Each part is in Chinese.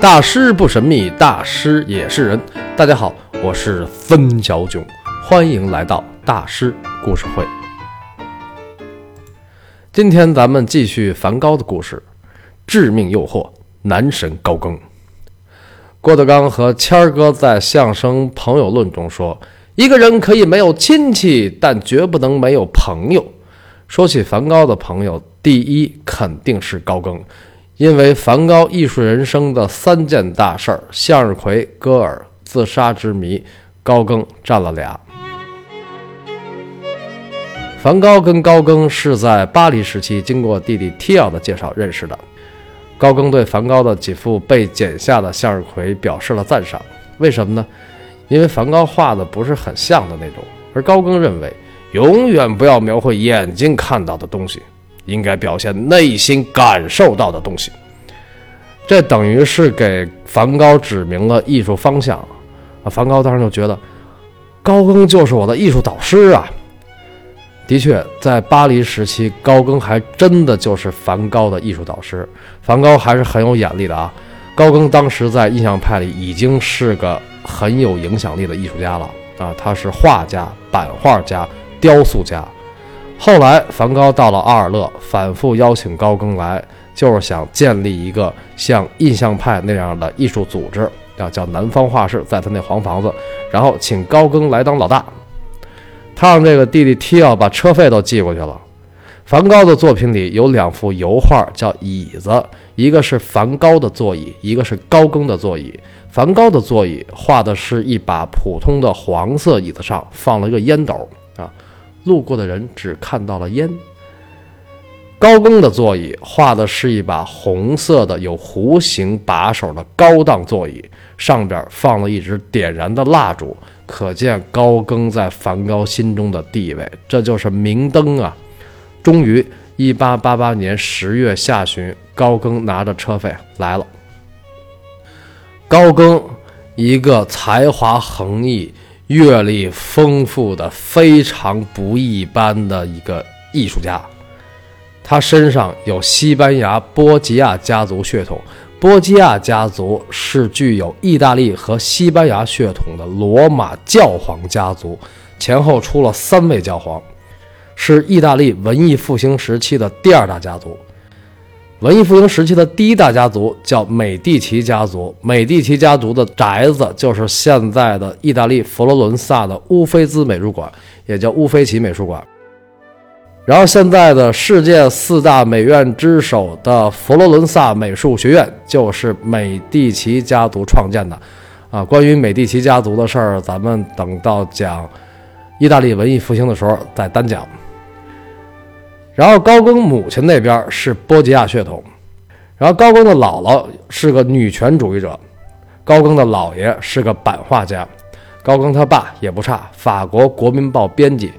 大师不神秘，大师也是人。大家好，我是分小囧，欢迎来到大师故事会。今天咱们继续梵高的故事，《致命诱惑》男神高更。郭德纲和谦儿哥在相声《朋友论》中说：“一个人可以没有亲戚，但绝不能没有朋友。”说起梵高的朋友，第一肯定是高更。因为梵高艺术人生的三件大事儿：向日葵、戈尔、自杀之谜，高更占了俩。梵高跟高更是在巴黎时期经过弟弟提奥的介绍认识的。高更对梵高的几幅被剪下的向日葵表示了赞赏。为什么呢？因为梵高画的不是很像的那种，而高更认为永远不要描绘眼睛看到的东西。应该表现内心感受到的东西，这等于是给梵高指明了艺术方向啊！梵高当时就觉得，高更就是我的艺术导师啊！的确，在巴黎时期，高更还真的就是梵高的艺术导师。梵高还是很有眼力的啊！高更当时在印象派里已经是个很有影响力的艺术家了啊！他是画家、版画家、雕塑家。后来，梵高到了阿尔勒，反复邀请高更来，就是想建立一个像印象派那样的艺术组织，要叫南方画室，在他那黄房子，然后请高更来当老大。他让这个弟弟提奥把车费都寄过去了。梵高的作品里有两幅油画，叫椅子，一个是梵高的座椅，一个是高更的座椅。梵高的座椅画的是一把普通的黄色椅子上放了一个烟斗。路过的人只看到了烟。高更的座椅画的是一把红色的有弧形把手的高档座椅，上边放了一支点燃的蜡烛，可见高更在梵高心中的地位。这就是明灯啊！终于，一八八八年十月下旬，高更拿着车费来了。高更，一个才华横溢。阅历丰富的、非常不一般的一个艺术家，他身上有西班牙波吉亚家族血统。波吉亚家族是具有意大利和西班牙血统的罗马教皇家族，前后出了三位教皇，是意大利文艺复兴时期的第二大家族。文艺复兴时期的第一大家族叫美第奇家族，美第奇家族的宅子就是现在的意大利佛罗伦萨的乌菲兹美术馆，也叫乌菲奇美术馆。然后现在的世界四大美院之首的佛罗伦萨美术学院就是美第奇家族创建的。啊，关于美第奇家族的事儿，咱们等到讲意大利文艺复兴的时候再单讲。然后高更母亲那边是波吉亚血统，然后高更的姥姥是个女权主义者，高更的姥爷是个版画家，高更他爸也不差，法国国民报编辑。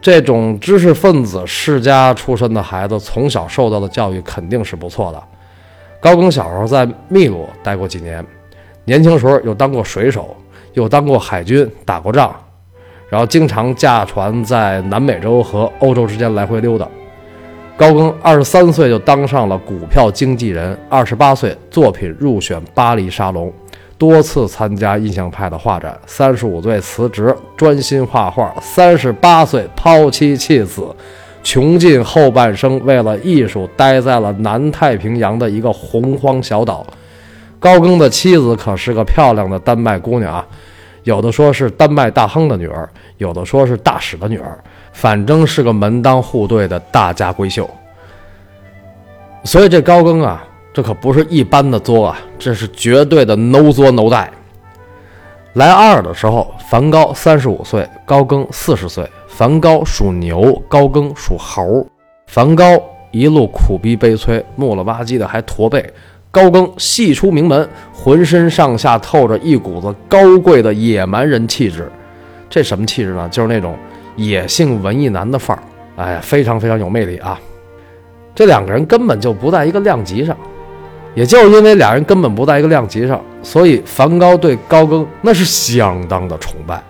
这种知识分子世家出身的孩子，从小受到的教育肯定是不错的。高更小时候在秘鲁待过几年，年轻时候又当过水手，又当过海军，打过仗。然后经常驾船在南美洲和欧洲之间来回溜达。高更二十三岁就当上了股票经纪人，二十八岁作品入选巴黎沙龙，多次参加印象派的画展。三十五岁辞职，专心画画。三十八岁抛妻弃子，穷尽后半生为了艺术待在了南太平洋的一个洪荒小岛。高更的妻子可是个漂亮的丹麦姑娘啊。有的说是丹麦大亨的女儿，有的说是大使的女儿，反正是个门当户对的大家闺秀。所以这高更啊，这可不是一般的作啊，这是绝对的 no 作 no 带。来阿尔的时候，梵高三十五岁，高更四十岁。梵高属牛，高更属猴。梵高一路苦逼悲催，木了吧唧的还驼背。高更系出名门，浑身上下透着一股子高贵的野蛮人气质。这什么气质呢？就是那种野性文艺男的范儿。哎呀，非常非常有魅力啊！这两个人根本就不在一个量级上。也就是因为俩人根本不在一个量级上，所以梵高对高更那是相当的崇拜。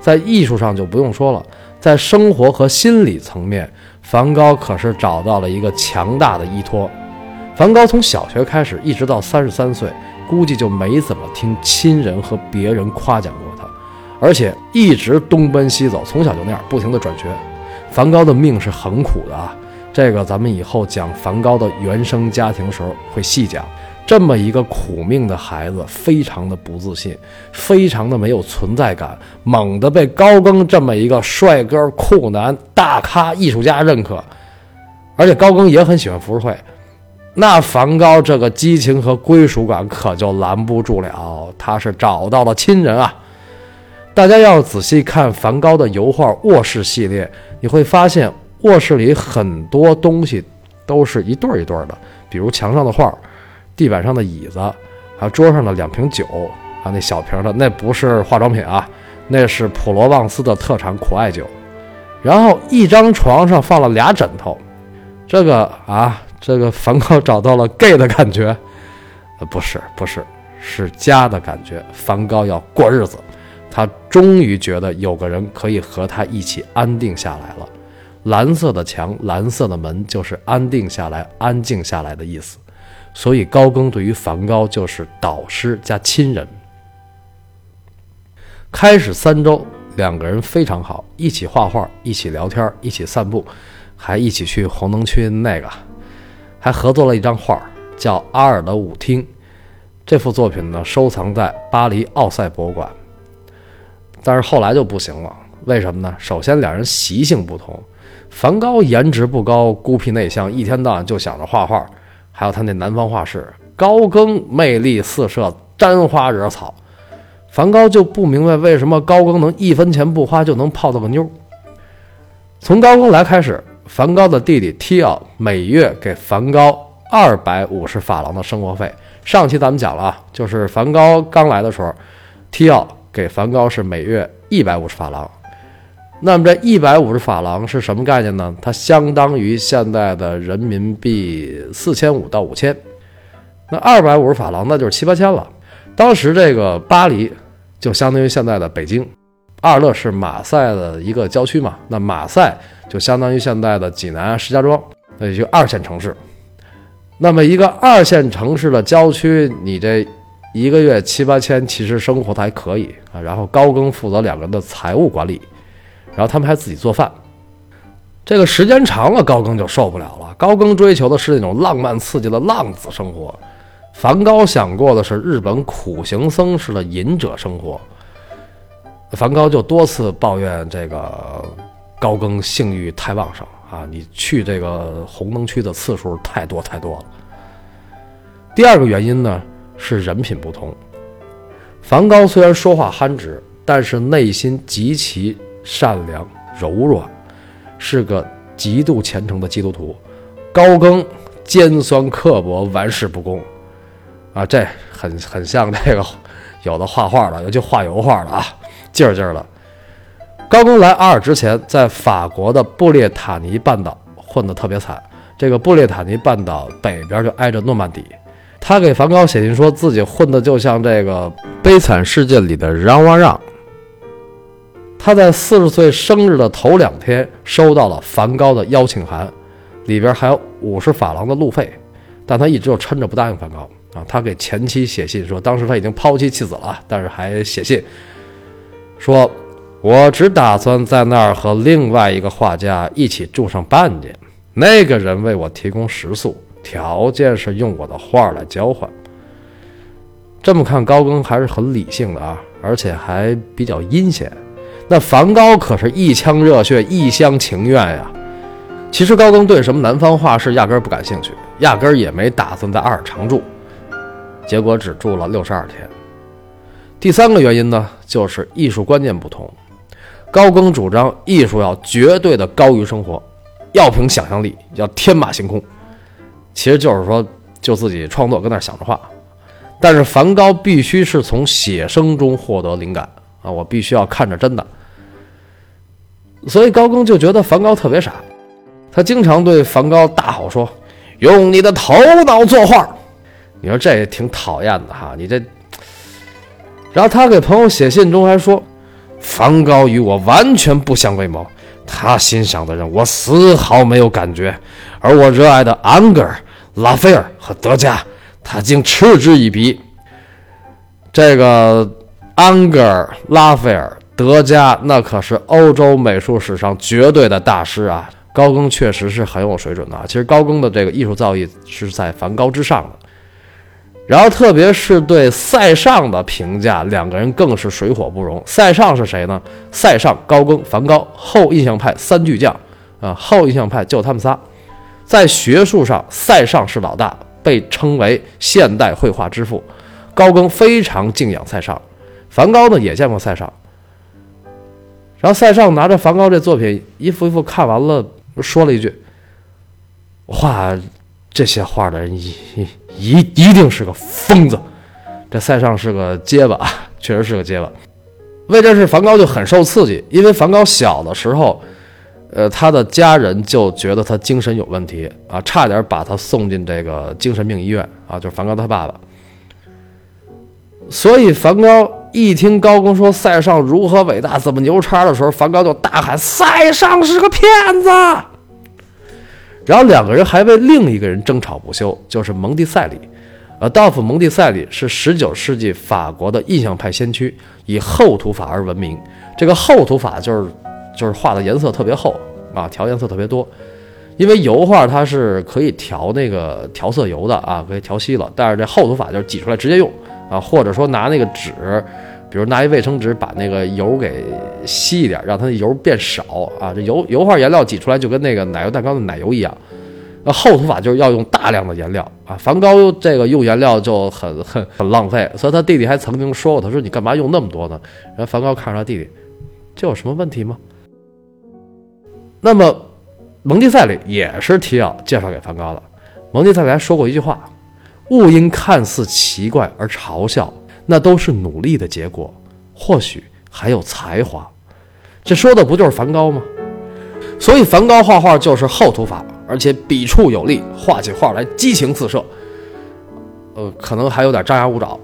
在艺术上就不用说了，在生活和心理层面，梵高可是找到了一个强大的依托。梵高从小学开始，一直到三十三岁，估计就没怎么听亲人和别人夸奖过他，而且一直东奔西走，从小就那样，不停的转学。梵高的命是很苦的啊，这个咱们以后讲梵高的原生家庭的时候会细讲。这么一个苦命的孩子，非常的不自信，非常的没有存在感，猛地被高更这么一个帅哥、酷男、大咖、艺术家认可，而且高更也很喜欢浮世绘，那梵高这个激情和归属感可就拦不住了，他是找到了亲人啊！大家要仔细看梵高的油画卧室系列，你会发现卧室里很多东西都是一对儿一对儿的，比如墙上的画。地板上的椅子，还有桌上的两瓶酒啊，那小瓶的那不是化妆品啊，那是普罗旺斯的特产苦艾酒。然后一张床上放了俩枕头，这个啊，这个梵高找到了 gay 的感觉，呃，不是不是，是家的感觉。梵高要过日子，他终于觉得有个人可以和他一起安定下来了。蓝色的墙，蓝色的门，就是安定下来、安静下来的意思。所以高更对于梵高就是导师加亲人。开始三周，两个人非常好，一起画画，一起聊天，一起散步，还一起去红灯区那个，还合作了一张画，叫《阿尔的舞厅》。这幅作品呢，收藏在巴黎奥赛博物馆。但是后来就不行了，为什么呢？首先，两人习性不同。梵高颜值不高，孤僻内向，一天到晚就想着画画。还有他那南方画室，高更魅力四射，沾花惹草。梵高就不明白为什么高更能一分钱不花就能泡到个妞。从高更来开始，梵高的弟弟提奥每月给梵高二百五十法郎的生活费。上期咱们讲了啊，就是梵高刚来的时候，提奥给梵高是每月一百五十法郎。那么这一百五十法郎是什么概念呢？它相当于现在的人民币四千五到五千。那二百五十法郎那就是七八千了。当时这个巴黎就相当于现在的北京，阿尔勒是马赛的一个郊区嘛。那马赛就相当于现在的济南、石家庄，那也就二线城市。那么一个二线城市的郊区，你这一个月七八千，其实生活的还可以啊。然后高更负责两个人的财务管理。然后他们还自己做饭，这个时间长了，高更就受不了了。高更追求的是那种浪漫刺激的浪子生活，梵高想过的是日本苦行僧式的隐者生活。梵高就多次抱怨这个高更性欲太旺盛啊，你去这个红灯区的次数太多太多了。第二个原因呢是人品不同，梵高虽然说话憨直，但是内心极其。善良柔软，是个极度虔诚的基督徒。高更尖酸刻薄，玩世不恭，啊，这很很像这个有的画画的，尤其画油画的啊，劲儿劲儿的。高更来阿尔之前，在法国的布列塔尼半岛混得特别惨。这个布列塔尼半岛北边就挨着诺曼底。他给梵高写信，说自己混的就像这个悲惨世界里的让哇让。他在四十岁生日的头两天收到了梵高的邀请函，里边还有五十法郎的路费，但他一直就撑着不答应梵高啊。他给前妻写信说，当时他已经抛妻弃子了，但是还写信说：“我只打算在那儿和另外一个画家一起住上半年，那个人为我提供食宿，条件是用我的画来交换。”这么看，高更还是很理性的啊，而且还比较阴险。那梵高可是一腔热血、一厢情愿呀。其实高更对什么南方画室压根儿不感兴趣，压根儿也没打算在阿尔常住。结果只住了六十二天。第三个原因呢，就是艺术观念不同。高更主张艺术要绝对的高于生活，要凭想象力，要天马行空。其实就是说，就自己创作，跟那想着画。但是梵高必须是从写生中获得灵感啊，我必须要看着真的。所以高更就觉得梵高特别傻，他经常对梵高大吼说：“用你的头脑作画。”你说这也挺讨厌的哈，你这。然后他给朋友写信中还说：“梵高与我完全不相为谋，他欣赏的人我丝毫没有感觉，而我热爱的安格尔拉斐尔和德加，他竟嗤之以鼻。这个安格尔、拉斐尔、德加，那可是欧洲美术史上绝对的大师啊！高更确实是很有水准的。其实高更的这个艺术造诣是在梵高之上的。然后，特别是对塞尚的评价，两个人更是水火不容。塞尚是谁呢？塞尚、高更、梵高，后印象派三巨匠啊！后印象派就他们仨。在学术上，塞尚是老大，被称为现代绘画之父。高更非常敬仰塞尚，梵高呢也见过塞尚。然后塞尚拿着梵高这作品一幅一幅看完了，说了一句：“画这些画的人。”一一定是个疯子，这塞尚是个结巴，确实是个结巴。为这事，梵高就很受刺激，因为梵高小的时候，呃，他的家人就觉得他精神有问题啊，差点把他送进这个精神病医院啊，就是梵高他爸爸。所以梵高一听高更说塞尚如何伟大，怎么牛叉的时候，梵高就大喊：“塞尚是个骗子！”然后两个人还为另一个人争吵不休，就是蒙蒂塞里。呃，道夫·蒙蒂塞里是十九世纪法国的印象派先驱，以厚涂法而闻名。这个厚涂法就是就是画的颜色特别厚啊，调颜色特别多。因为油画它是可以调那个调色油的啊，可以调稀了。但是这厚涂法就是挤出来直接用啊，或者说拿那个纸。比如拿一卫生纸把那个油给吸一点，让它的油变少啊。这油油画颜料挤出来就跟那个奶油蛋糕的奶油一样。那厚涂法就是要用大量的颜料啊。梵高这个用颜料就很很很浪费，所以他弟弟还曾经说过，他说你干嘛用那么多呢？然后梵高看着他弟弟，这有什么问题吗？那么蒙蒂塞里也是提奥介绍给梵高的。蒙蒂塞里还说过一句话：勿因看似奇怪而嘲笑。那都是努力的结果，或许还有才华，这说的不就是梵高吗？所以梵高画画就是厚涂法，而且笔触有力，画起画来激情四射。呃，可能还有点张牙舞爪，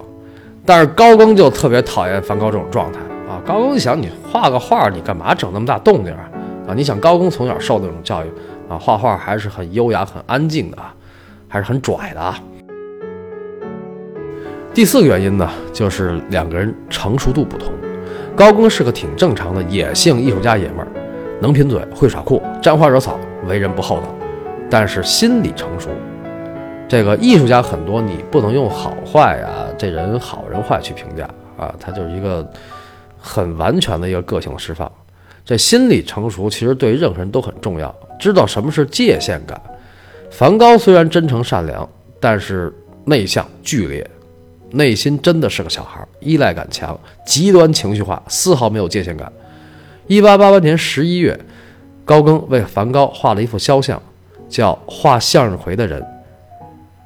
但是高更就特别讨厌梵高这种状态啊。高更想，你画个画，你干嘛整那么大动静啊？啊，你想高更从小受的那种教育啊，画画还是很优雅、很安静的啊，还是很拽的啊。第四个原因呢，就是两个人成熟度不同。高更是个挺正常的野性艺术家爷们儿，能贫嘴，会耍酷，沾花惹草，为人不厚道，但是心理成熟。这个艺术家很多，你不能用好坏呀，这人好人坏去评价啊，他就是一个很完全的一个个性的释放。这心理成熟其实对任何人都很重要，知道什么是界限感。梵高虽然真诚善良，但是内向剧烈。内心真的是个小孩，依赖感强，极端情绪化，丝毫没有界限感。一八八八年十一月，高更为梵高画了一幅肖像，叫《画向日葵的人》。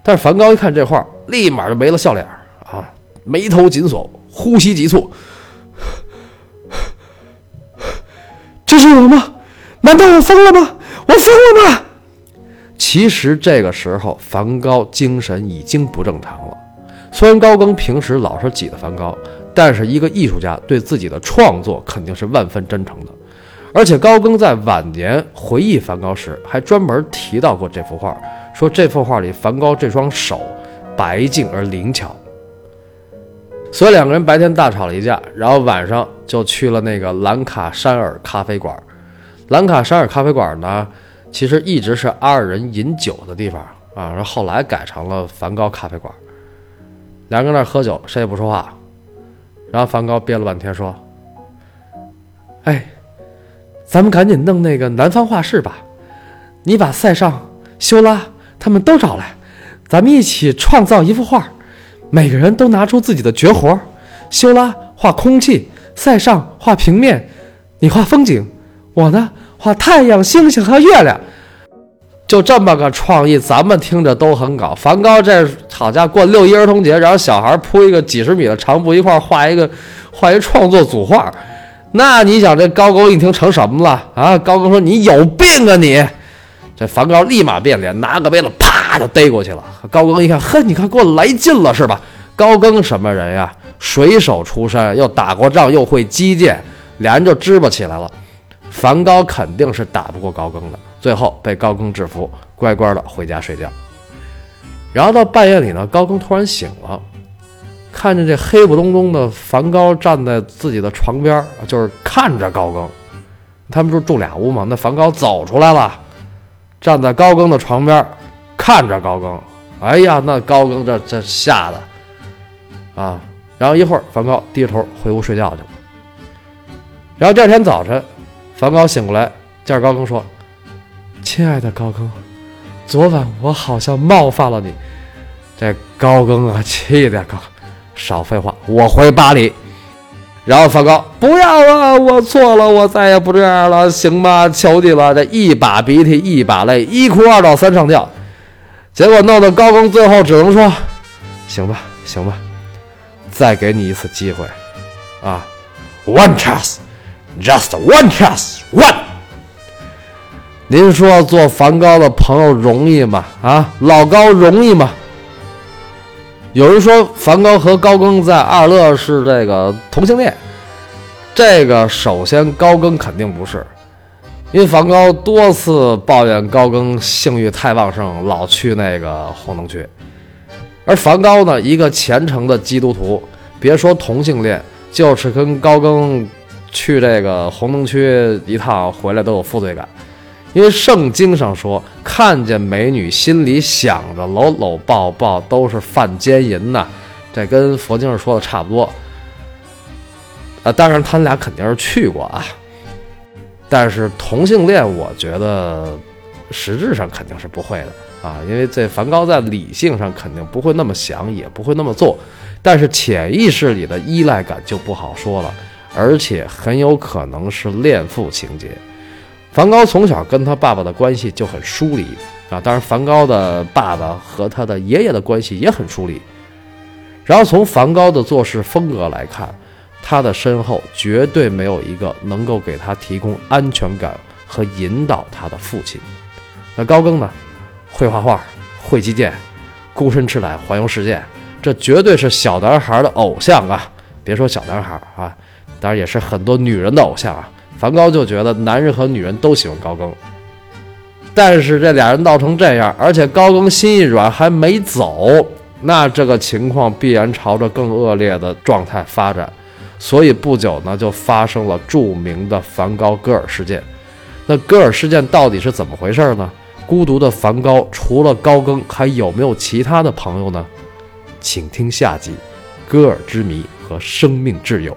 但是梵高一看这画，立马就没了笑脸啊，眉头紧锁，呼吸急促。这是我吗？难道我疯了吗？我疯了吗？其实这个时候，梵高精神已经不正常了。虽然高更平时老是挤得梵高，但是一个艺术家对自己的创作肯定是万分真诚的。而且高更在晚年回忆梵高时，还专门提到过这幅画，说这幅画里梵高这双手白净而灵巧。所以两个人白天大吵了一架，然后晚上就去了那个兰卡山尔咖啡馆。兰卡山尔咖啡馆呢，其实一直是阿尔人饮酒的地方啊，然后后来改成了梵高咖啡馆。两个人那喝酒，谁也不说话。然后梵高憋了半天说：“哎，咱们赶紧弄那个南方画室吧。你把塞尚、修拉他们都找来，咱们一起创造一幅画。每个人都拿出自己的绝活。修拉画空气，塞尚画平面，你画风景，我呢画太阳、星星和月亮。”就这么个创意，咱们听着都很搞。梵高这好家伙过六一儿童节，然后小孩铺一个几十米的长布一块画一个，画一创作组画。那你想这高更一听成什么了啊？高更说：“你有病啊你！”这梵高立马变脸，拿个杯子啪就逮过去了。高更一看，呵，你看给我来劲了是吧？高更什么人呀？水手出身，又打过仗，又会击剑，俩人就支吧起来了。梵高肯定是打不过高更的。最后被高更制服，乖乖的回家睡觉。然后到半夜里呢，高更突然醒了，看见这黑不隆咚的梵高站在自己的床边，就是看着高更。他们不是住俩屋吗？那梵高走出来了，站在高更的床边，看着高更。哎呀，那高更这这吓的啊！然后一会儿，梵高低头回屋睡觉去了。然后第二天早晨，梵高醒过来，见着高更说：“亲爱的高更，昨晚我好像冒犯了你。”这高更啊，气的高，少废话，我回巴黎。然后梵高不要了，我错了，我再也不这样了，行吗？求你了！这一把鼻涕一把泪，一哭二闹三上吊，结果弄得高更最后只能说：“行吧，行吧，再给你一次机会，啊，one chance，just one chance，one。您说做梵高的朋友容易吗？啊，老高容易吗？”有人说梵高和高更在二乐是这个同性恋，这个首先高更肯定不是，因为梵高多次抱怨高更性欲太旺盛，老去那个红灯区，而梵高呢，一个虔诚的基督徒，别说同性恋，就是跟高更去这个红灯区一趟回来都有负罪感。因为圣经上说，看见美女心里想着搂搂抱抱都是犯奸淫呐，这跟佛经上说的差不多。啊，当然他们俩肯定是去过啊，但是同性恋，我觉得实质上肯定是不会的啊，因为这梵高在理性上肯定不会那么想，也不会那么做，但是潜意识里的依赖感就不好说了，而且很有可能是恋父情节。梵高从小跟他爸爸的关系就很疏离啊，当然梵高的爸爸和他的爷爷的关系也很疏离。然后从梵高的做事风格来看，他的身后绝对没有一个能够给他提供安全感和引导他的父亲。那高更呢？会画画，会击剑，孤身赤胆环游世界，这绝对是小男孩的偶像啊！别说小男孩啊，当然也是很多女人的偶像啊。梵高就觉得男人和女人都喜欢高更，但是这俩人闹成这样，而且高更心一软还没走，那这个情况必然朝着更恶劣的状态发展。所以不久呢，就发生了著名的梵高戈尔事件。那戈尔事件到底是怎么回事呢？孤独的梵高除了高更，还有没有其他的朋友呢？请听下集《戈尔之谜》和生命挚友。